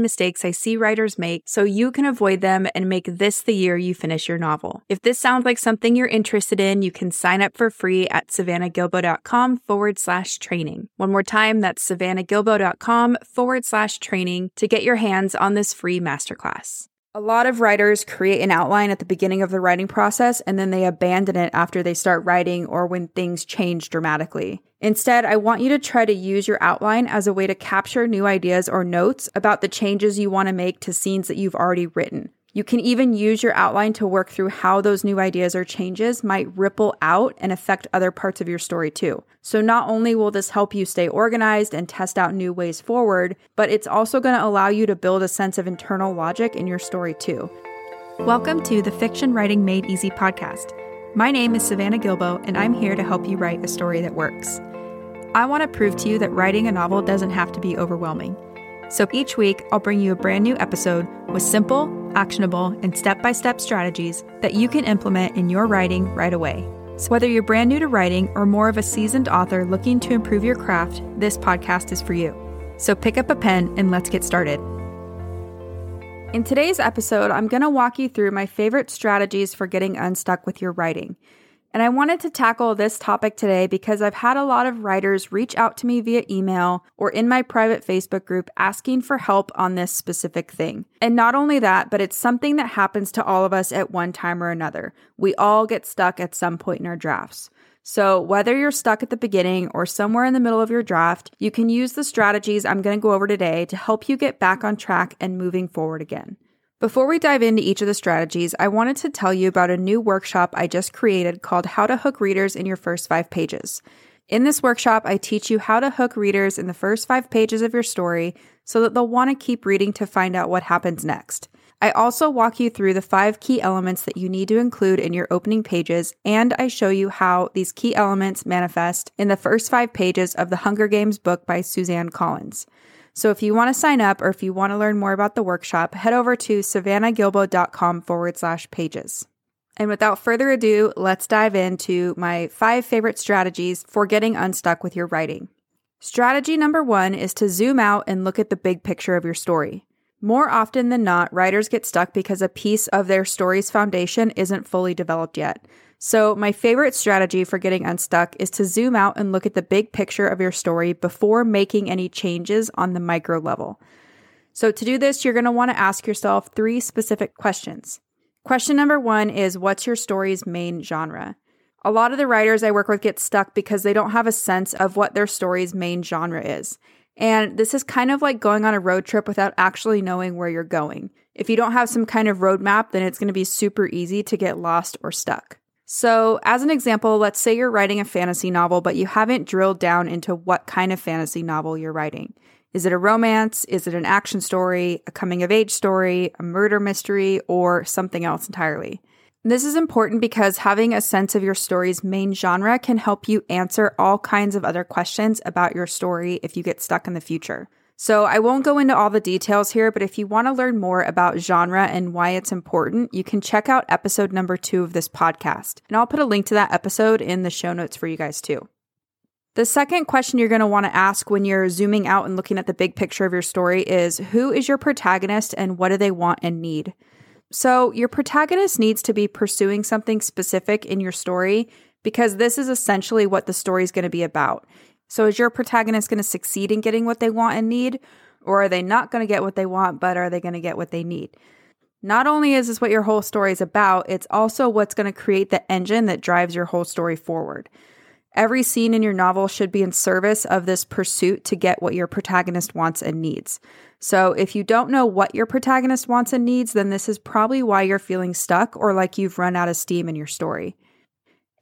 mistakes I see writers make so you can avoid them and make this the year you finish your novel. If this sounds like something you're interested in, you can sign up for free at savannahgilbo.com forward slash training. One more time, that's savannahgilbo.com forward slash training to get your hands on this free masterclass. A lot of writers create an outline at the beginning of the writing process and then they abandon it after they start writing or when things change dramatically. Instead, I want you to try to use your outline as a way to capture new ideas or notes about the changes you want to make to scenes that you've already written. You can even use your outline to work through how those new ideas or changes might ripple out and affect other parts of your story too. So, not only will this help you stay organized and test out new ways forward, but it's also going to allow you to build a sense of internal logic in your story too. Welcome to the Fiction Writing Made Easy podcast. My name is Savannah Gilbo, and I'm here to help you write a story that works. I want to prove to you that writing a novel doesn't have to be overwhelming. So each week, I'll bring you a brand new episode with simple, actionable, and step by step strategies that you can implement in your writing right away. So, whether you're brand new to writing or more of a seasoned author looking to improve your craft, this podcast is for you. So, pick up a pen and let's get started. In today's episode, I'm going to walk you through my favorite strategies for getting unstuck with your writing. And I wanted to tackle this topic today because I've had a lot of writers reach out to me via email or in my private Facebook group asking for help on this specific thing. And not only that, but it's something that happens to all of us at one time or another. We all get stuck at some point in our drafts. So, whether you're stuck at the beginning or somewhere in the middle of your draft, you can use the strategies I'm going to go over today to help you get back on track and moving forward again. Before we dive into each of the strategies, I wanted to tell you about a new workshop I just created called How to Hook Readers in Your First Five Pages. In this workshop, I teach you how to hook readers in the first five pages of your story so that they'll want to keep reading to find out what happens next. I also walk you through the five key elements that you need to include in your opening pages, and I show you how these key elements manifest in the first five pages of the Hunger Games book by Suzanne Collins. So if you want to sign up or if you want to learn more about the workshop, head over to savannahgilbo.com forward slash pages. And without further ado, let's dive into my five favorite strategies for getting unstuck with your writing. Strategy number one is to zoom out and look at the big picture of your story. More often than not, writers get stuck because a piece of their story's foundation isn't fully developed yet. So, my favorite strategy for getting unstuck is to zoom out and look at the big picture of your story before making any changes on the micro level. So, to do this, you're going to want to ask yourself three specific questions. Question number one is What's your story's main genre? A lot of the writers I work with get stuck because they don't have a sense of what their story's main genre is. And this is kind of like going on a road trip without actually knowing where you're going. If you don't have some kind of roadmap, then it's going to be super easy to get lost or stuck. So, as an example, let's say you're writing a fantasy novel, but you haven't drilled down into what kind of fantasy novel you're writing. Is it a romance? Is it an action story, a coming of age story, a murder mystery, or something else entirely? This is important because having a sense of your story's main genre can help you answer all kinds of other questions about your story if you get stuck in the future. So I won't go into all the details here, but if you want to learn more about genre and why it's important, you can check out episode number two of this podcast. And I'll put a link to that episode in the show notes for you guys too. The second question you're going to want to ask when you're zooming out and looking at the big picture of your story is who is your protagonist and what do they want and need? So, your protagonist needs to be pursuing something specific in your story because this is essentially what the story is going to be about. So is your protagonist going to succeed in getting what they want and need? Or are they not going to get what they want, but are they going to get what they need? Not only is this what your whole story is about, it's also what's going to create the engine that drives your whole story forward. Every scene in your novel should be in service of this pursuit to get what your protagonist wants and needs. So, if you don't know what your protagonist wants and needs, then this is probably why you're feeling stuck or like you've run out of steam in your story.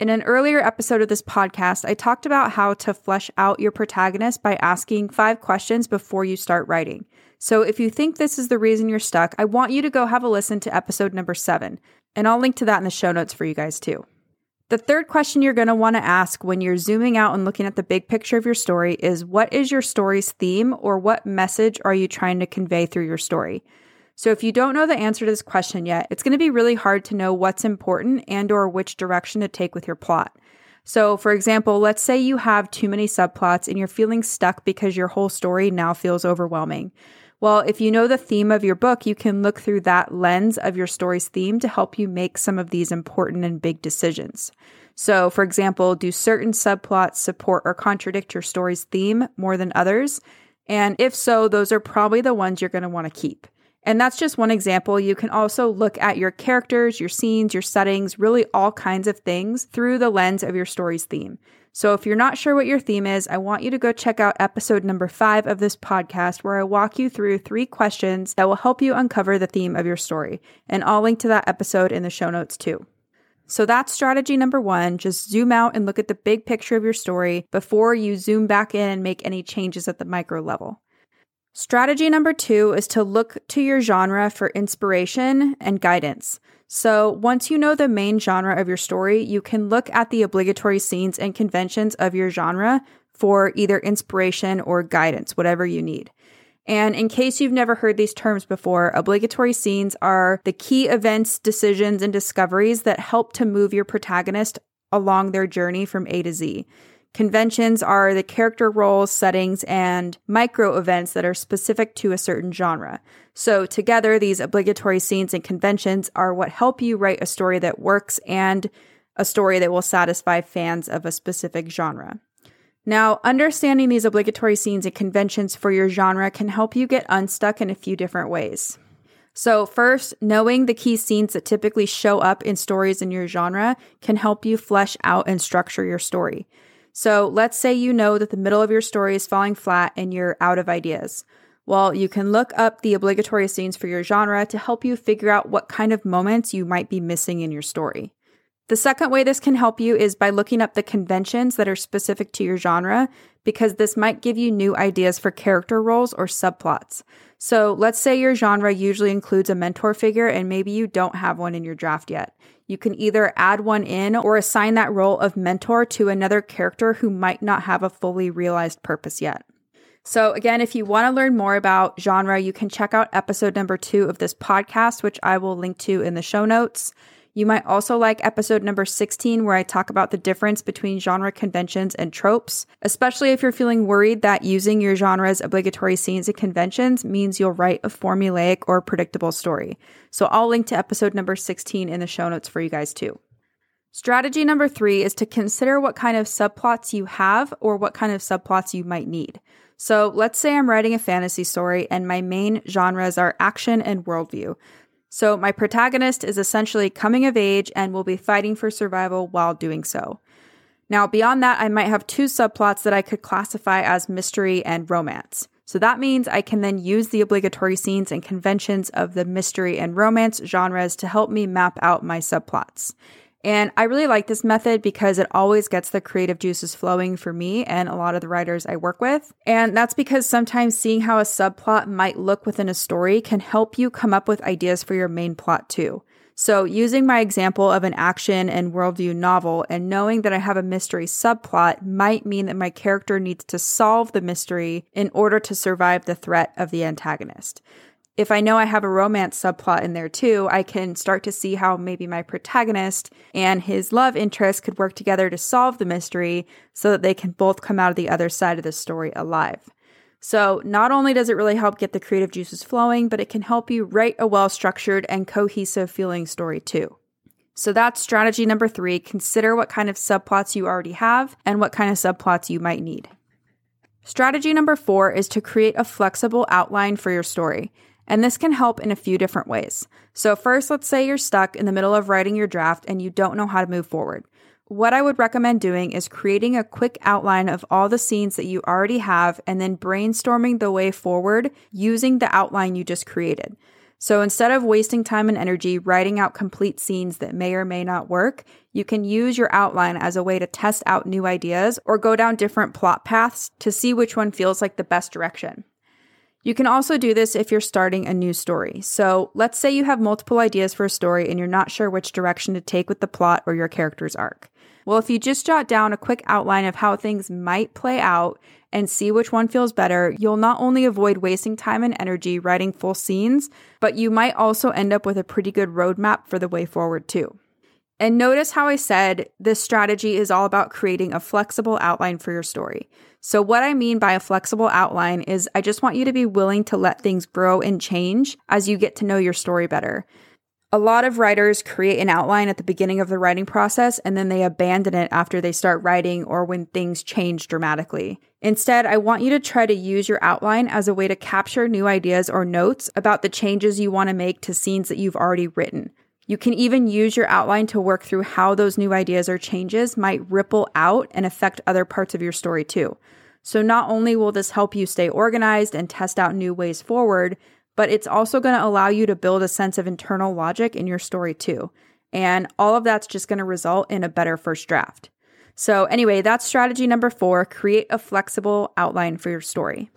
In an earlier episode of this podcast, I talked about how to flesh out your protagonist by asking five questions before you start writing. So if you think this is the reason you're stuck, I want you to go have a listen to episode number seven, and I'll link to that in the show notes for you guys too. The third question you're going to want to ask when you're zooming out and looking at the big picture of your story is what is your story's theme or what message are you trying to convey through your story? So if you don't know the answer to this question yet, it's going to be really hard to know what's important and or which direction to take with your plot. So, for example, let's say you have too many subplots and you're feeling stuck because your whole story now feels overwhelming. Well, if you know the theme of your book, you can look through that lens of your story's theme to help you make some of these important and big decisions. So, for example, do certain subplots support or contradict your story's theme more than others? And if so, those are probably the ones you're going to want to keep. And that's just one example. You can also look at your characters, your scenes, your settings, really all kinds of things through the lens of your story's theme. So if you're not sure what your theme is, I want you to go check out episode number five of this podcast, where I walk you through three questions that will help you uncover the theme of your story. And I'll link to that episode in the show notes too. So that's strategy number one. Just zoom out and look at the big picture of your story before you zoom back in and make any changes at the micro level. Strategy number two is to look to your genre for inspiration and guidance. So, once you know the main genre of your story, you can look at the obligatory scenes and conventions of your genre for either inspiration or guidance, whatever you need. And in case you've never heard these terms before, obligatory scenes are the key events, decisions, and discoveries that help to move your protagonist along their journey from A to Z. Conventions are the character roles, settings, and micro events that are specific to a certain genre. So, together, these obligatory scenes and conventions are what help you write a story that works and a story that will satisfy fans of a specific genre. Now, understanding these obligatory scenes and conventions for your genre can help you get unstuck in a few different ways. So, first, knowing the key scenes that typically show up in stories in your genre can help you flesh out and structure your story. So let's say you know that the middle of your story is falling flat and you're out of ideas. Well, you can look up the obligatory scenes for your genre to help you figure out what kind of moments you might be missing in your story. The second way this can help you is by looking up the conventions that are specific to your genre, because this might give you new ideas for character roles or subplots. So let's say your genre usually includes a mentor figure and maybe you don't have one in your draft yet. You can either add one in or assign that role of mentor to another character who might not have a fully realized purpose yet. So, again, if you want to learn more about genre, you can check out episode number two of this podcast, which I will link to in the show notes. You might also like episode number 16, where I talk about the difference between genre conventions and tropes, especially if you're feeling worried that using your genre's obligatory scenes and conventions means you'll write a formulaic or predictable story. So I'll link to episode number 16 in the show notes for you guys too. Strategy number three is to consider what kind of subplots you have or what kind of subplots you might need. So let's say I'm writing a fantasy story and my main genres are action and worldview. So, my protagonist is essentially coming of age and will be fighting for survival while doing so. Now, beyond that, I might have two subplots that I could classify as mystery and romance. So that means I can then use the obligatory scenes and conventions of the mystery and romance genres to help me map out my subplots. And I really like this method because it always gets the creative juices flowing for me and a lot of the writers I work with. And that's because sometimes seeing how a subplot might look within a story can help you come up with ideas for your main plot too. So, using my example of an action and worldview novel and knowing that I have a mystery subplot might mean that my character needs to solve the mystery in order to survive the threat of the antagonist if I know I have a romance subplot in there too, I can start to see how maybe my protagonist and his love interest could work together to solve the mystery so that they can both come out of the other side of the story alive. So, not only does it really help get the creative juices flowing, but it can help you write a well structured and cohesive feeling story too. So, that's strategy number three. Consider what kind of subplots you already have and what kind of subplots you might need. Strategy number four is to create a flexible outline for your story. And this can help in a few different ways. So, first, let's say you're stuck in the middle of writing your draft and you don't know how to move forward. What I would recommend doing is creating a quick outline of all the scenes that you already have and then brainstorming the way forward using the outline you just created. So instead of wasting time and energy writing out complete scenes that may or may not work, you can use your outline as a way to test out new ideas or go down different plot paths to see which one feels like the best direction. You can also do this if you're starting a new story. So let's say you have multiple ideas for a story and you're not sure which direction to take with the plot or your character's arc. Well, if you just jot down a quick outline of how things might play out and see which one feels better, you'll not only avoid wasting time and energy writing full scenes, but you might also end up with a pretty good roadmap for the way forward, too. And notice how I said this strategy is all about creating a flexible outline for your story. So, what I mean by a flexible outline is I just want you to be willing to let things grow and change as you get to know your story better. A lot of writers create an outline at the beginning of the writing process and then they abandon it after they start writing or when things change dramatically. Instead, I want you to try to use your outline as a way to capture new ideas or notes about the changes you want to make to scenes that you've already written. You can even use your outline to work through how those new ideas or changes might ripple out and affect other parts of your story too. So, not only will this help you stay organized and test out new ways forward, but it's also going to allow you to build a sense of internal logic in your story too. And all of that's just going to result in a better first draft. So, anyway, that's strategy number four create a flexible outline for your story.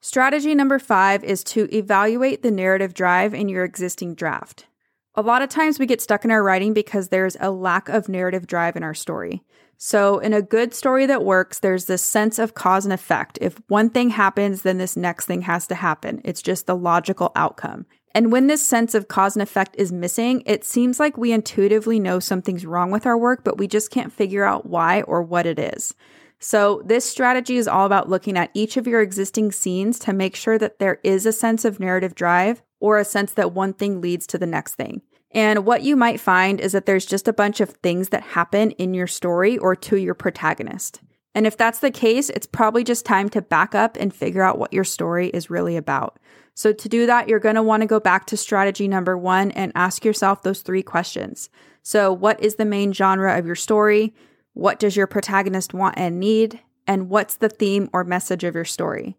Strategy number five is to evaluate the narrative drive in your existing draft. A lot of times we get stuck in our writing because there's a lack of narrative drive in our story. So, in a good story that works, there's this sense of cause and effect. If one thing happens, then this next thing has to happen. It's just the logical outcome. And when this sense of cause and effect is missing, it seems like we intuitively know something's wrong with our work, but we just can't figure out why or what it is. So, this strategy is all about looking at each of your existing scenes to make sure that there is a sense of narrative drive or a sense that one thing leads to the next thing. And what you might find is that there's just a bunch of things that happen in your story or to your protagonist. And if that's the case, it's probably just time to back up and figure out what your story is really about. So, to do that, you're going to want to go back to strategy number one and ask yourself those three questions. So, what is the main genre of your story? What does your protagonist want and need? And what's the theme or message of your story?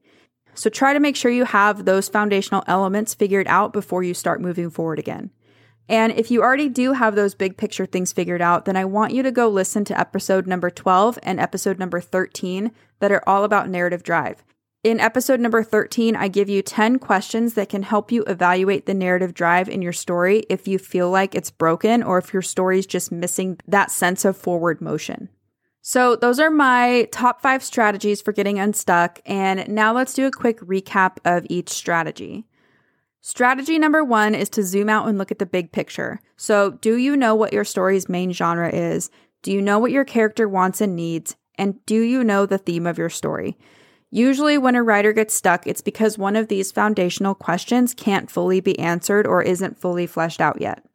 So, try to make sure you have those foundational elements figured out before you start moving forward again. And if you already do have those big picture things figured out, then I want you to go listen to episode number 12 and episode number 13 that are all about narrative drive. In episode number 13, I give you 10 questions that can help you evaluate the narrative drive in your story if you feel like it's broken or if your story is just missing that sense of forward motion. So, those are my top five strategies for getting unstuck. And now let's do a quick recap of each strategy. Strategy number one is to zoom out and look at the big picture. So, do you know what your story's main genre is? Do you know what your character wants and needs? And do you know the theme of your story? Usually, when a writer gets stuck, it's because one of these foundational questions can't fully be answered or isn't fully fleshed out yet.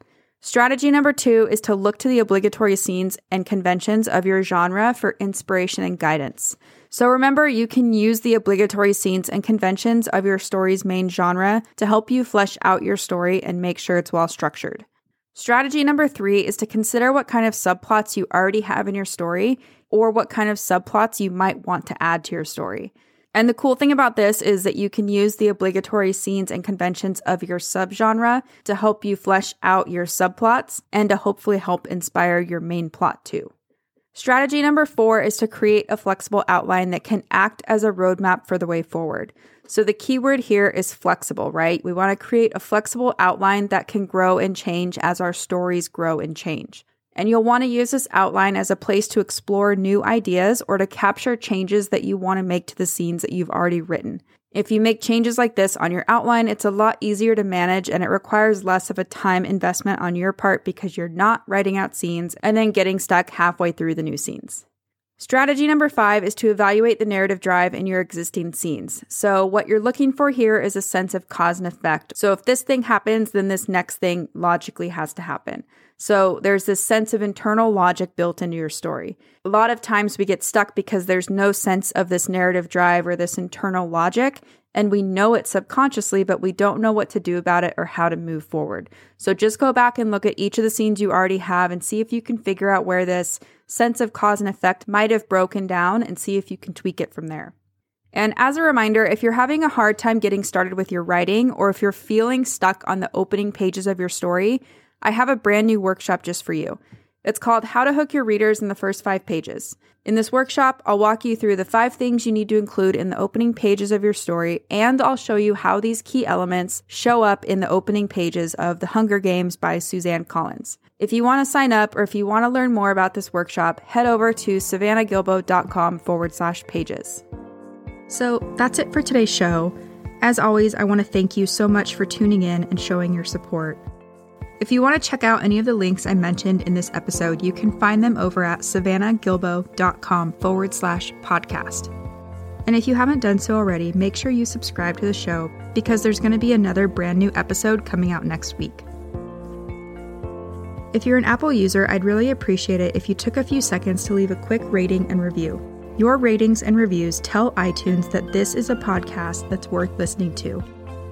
Strategy number two is to look to the obligatory scenes and conventions of your genre for inspiration and guidance. So remember, you can use the obligatory scenes and conventions of your story's main genre to help you flesh out your story and make sure it's well structured. Strategy number three is to consider what kind of subplots you already have in your story or what kind of subplots you might want to add to your story. And the cool thing about this is that you can use the obligatory scenes and conventions of your subgenre to help you flesh out your subplots and to hopefully help inspire your main plot too. Strategy number four is to create a flexible outline that can act as a roadmap for the way forward. So the keyword here is flexible, right? We want to create a flexible outline that can grow and change as our stories grow and change. And you'll want to use this outline as a place to explore new ideas or to capture changes that you want to make to the scenes that you've already written. If you make changes like this on your outline, it's a lot easier to manage and it requires less of a time investment on your part because you're not writing out scenes and then getting stuck halfway through the new scenes. Strategy number five is to evaluate the narrative drive in your existing scenes. So, what you're looking for here is a sense of cause and effect. So, if this thing happens, then this next thing logically has to happen. So, there's this sense of internal logic built into your story. A lot of times we get stuck because there's no sense of this narrative drive or this internal logic, and we know it subconsciously, but we don't know what to do about it or how to move forward. So, just go back and look at each of the scenes you already have and see if you can figure out where this sense of cause and effect might have broken down and see if you can tweak it from there. And as a reminder, if you're having a hard time getting started with your writing, or if you're feeling stuck on the opening pages of your story, I have a brand new workshop just for you. It's called How to Hook Your Readers in the First Five Pages. In this workshop, I'll walk you through the five things you need to include in the opening pages of your story, and I'll show you how these key elements show up in the opening pages of The Hunger Games by Suzanne Collins. If you want to sign up or if you want to learn more about this workshop, head over to savannahgilbo.com forward slash pages. So that's it for today's show. As always, I want to thank you so much for tuning in and showing your support. If you want to check out any of the links I mentioned in this episode, you can find them over at savannahgilbo.com forward slash podcast. And if you haven't done so already, make sure you subscribe to the show because there's going to be another brand new episode coming out next week. If you're an Apple user, I'd really appreciate it if you took a few seconds to leave a quick rating and review. Your ratings and reviews tell iTunes that this is a podcast that's worth listening to.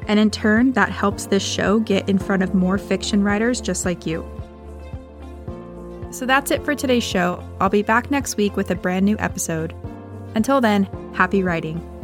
And in turn, that helps this show get in front of more fiction writers just like you. So that's it for today's show. I'll be back next week with a brand new episode. Until then, happy writing.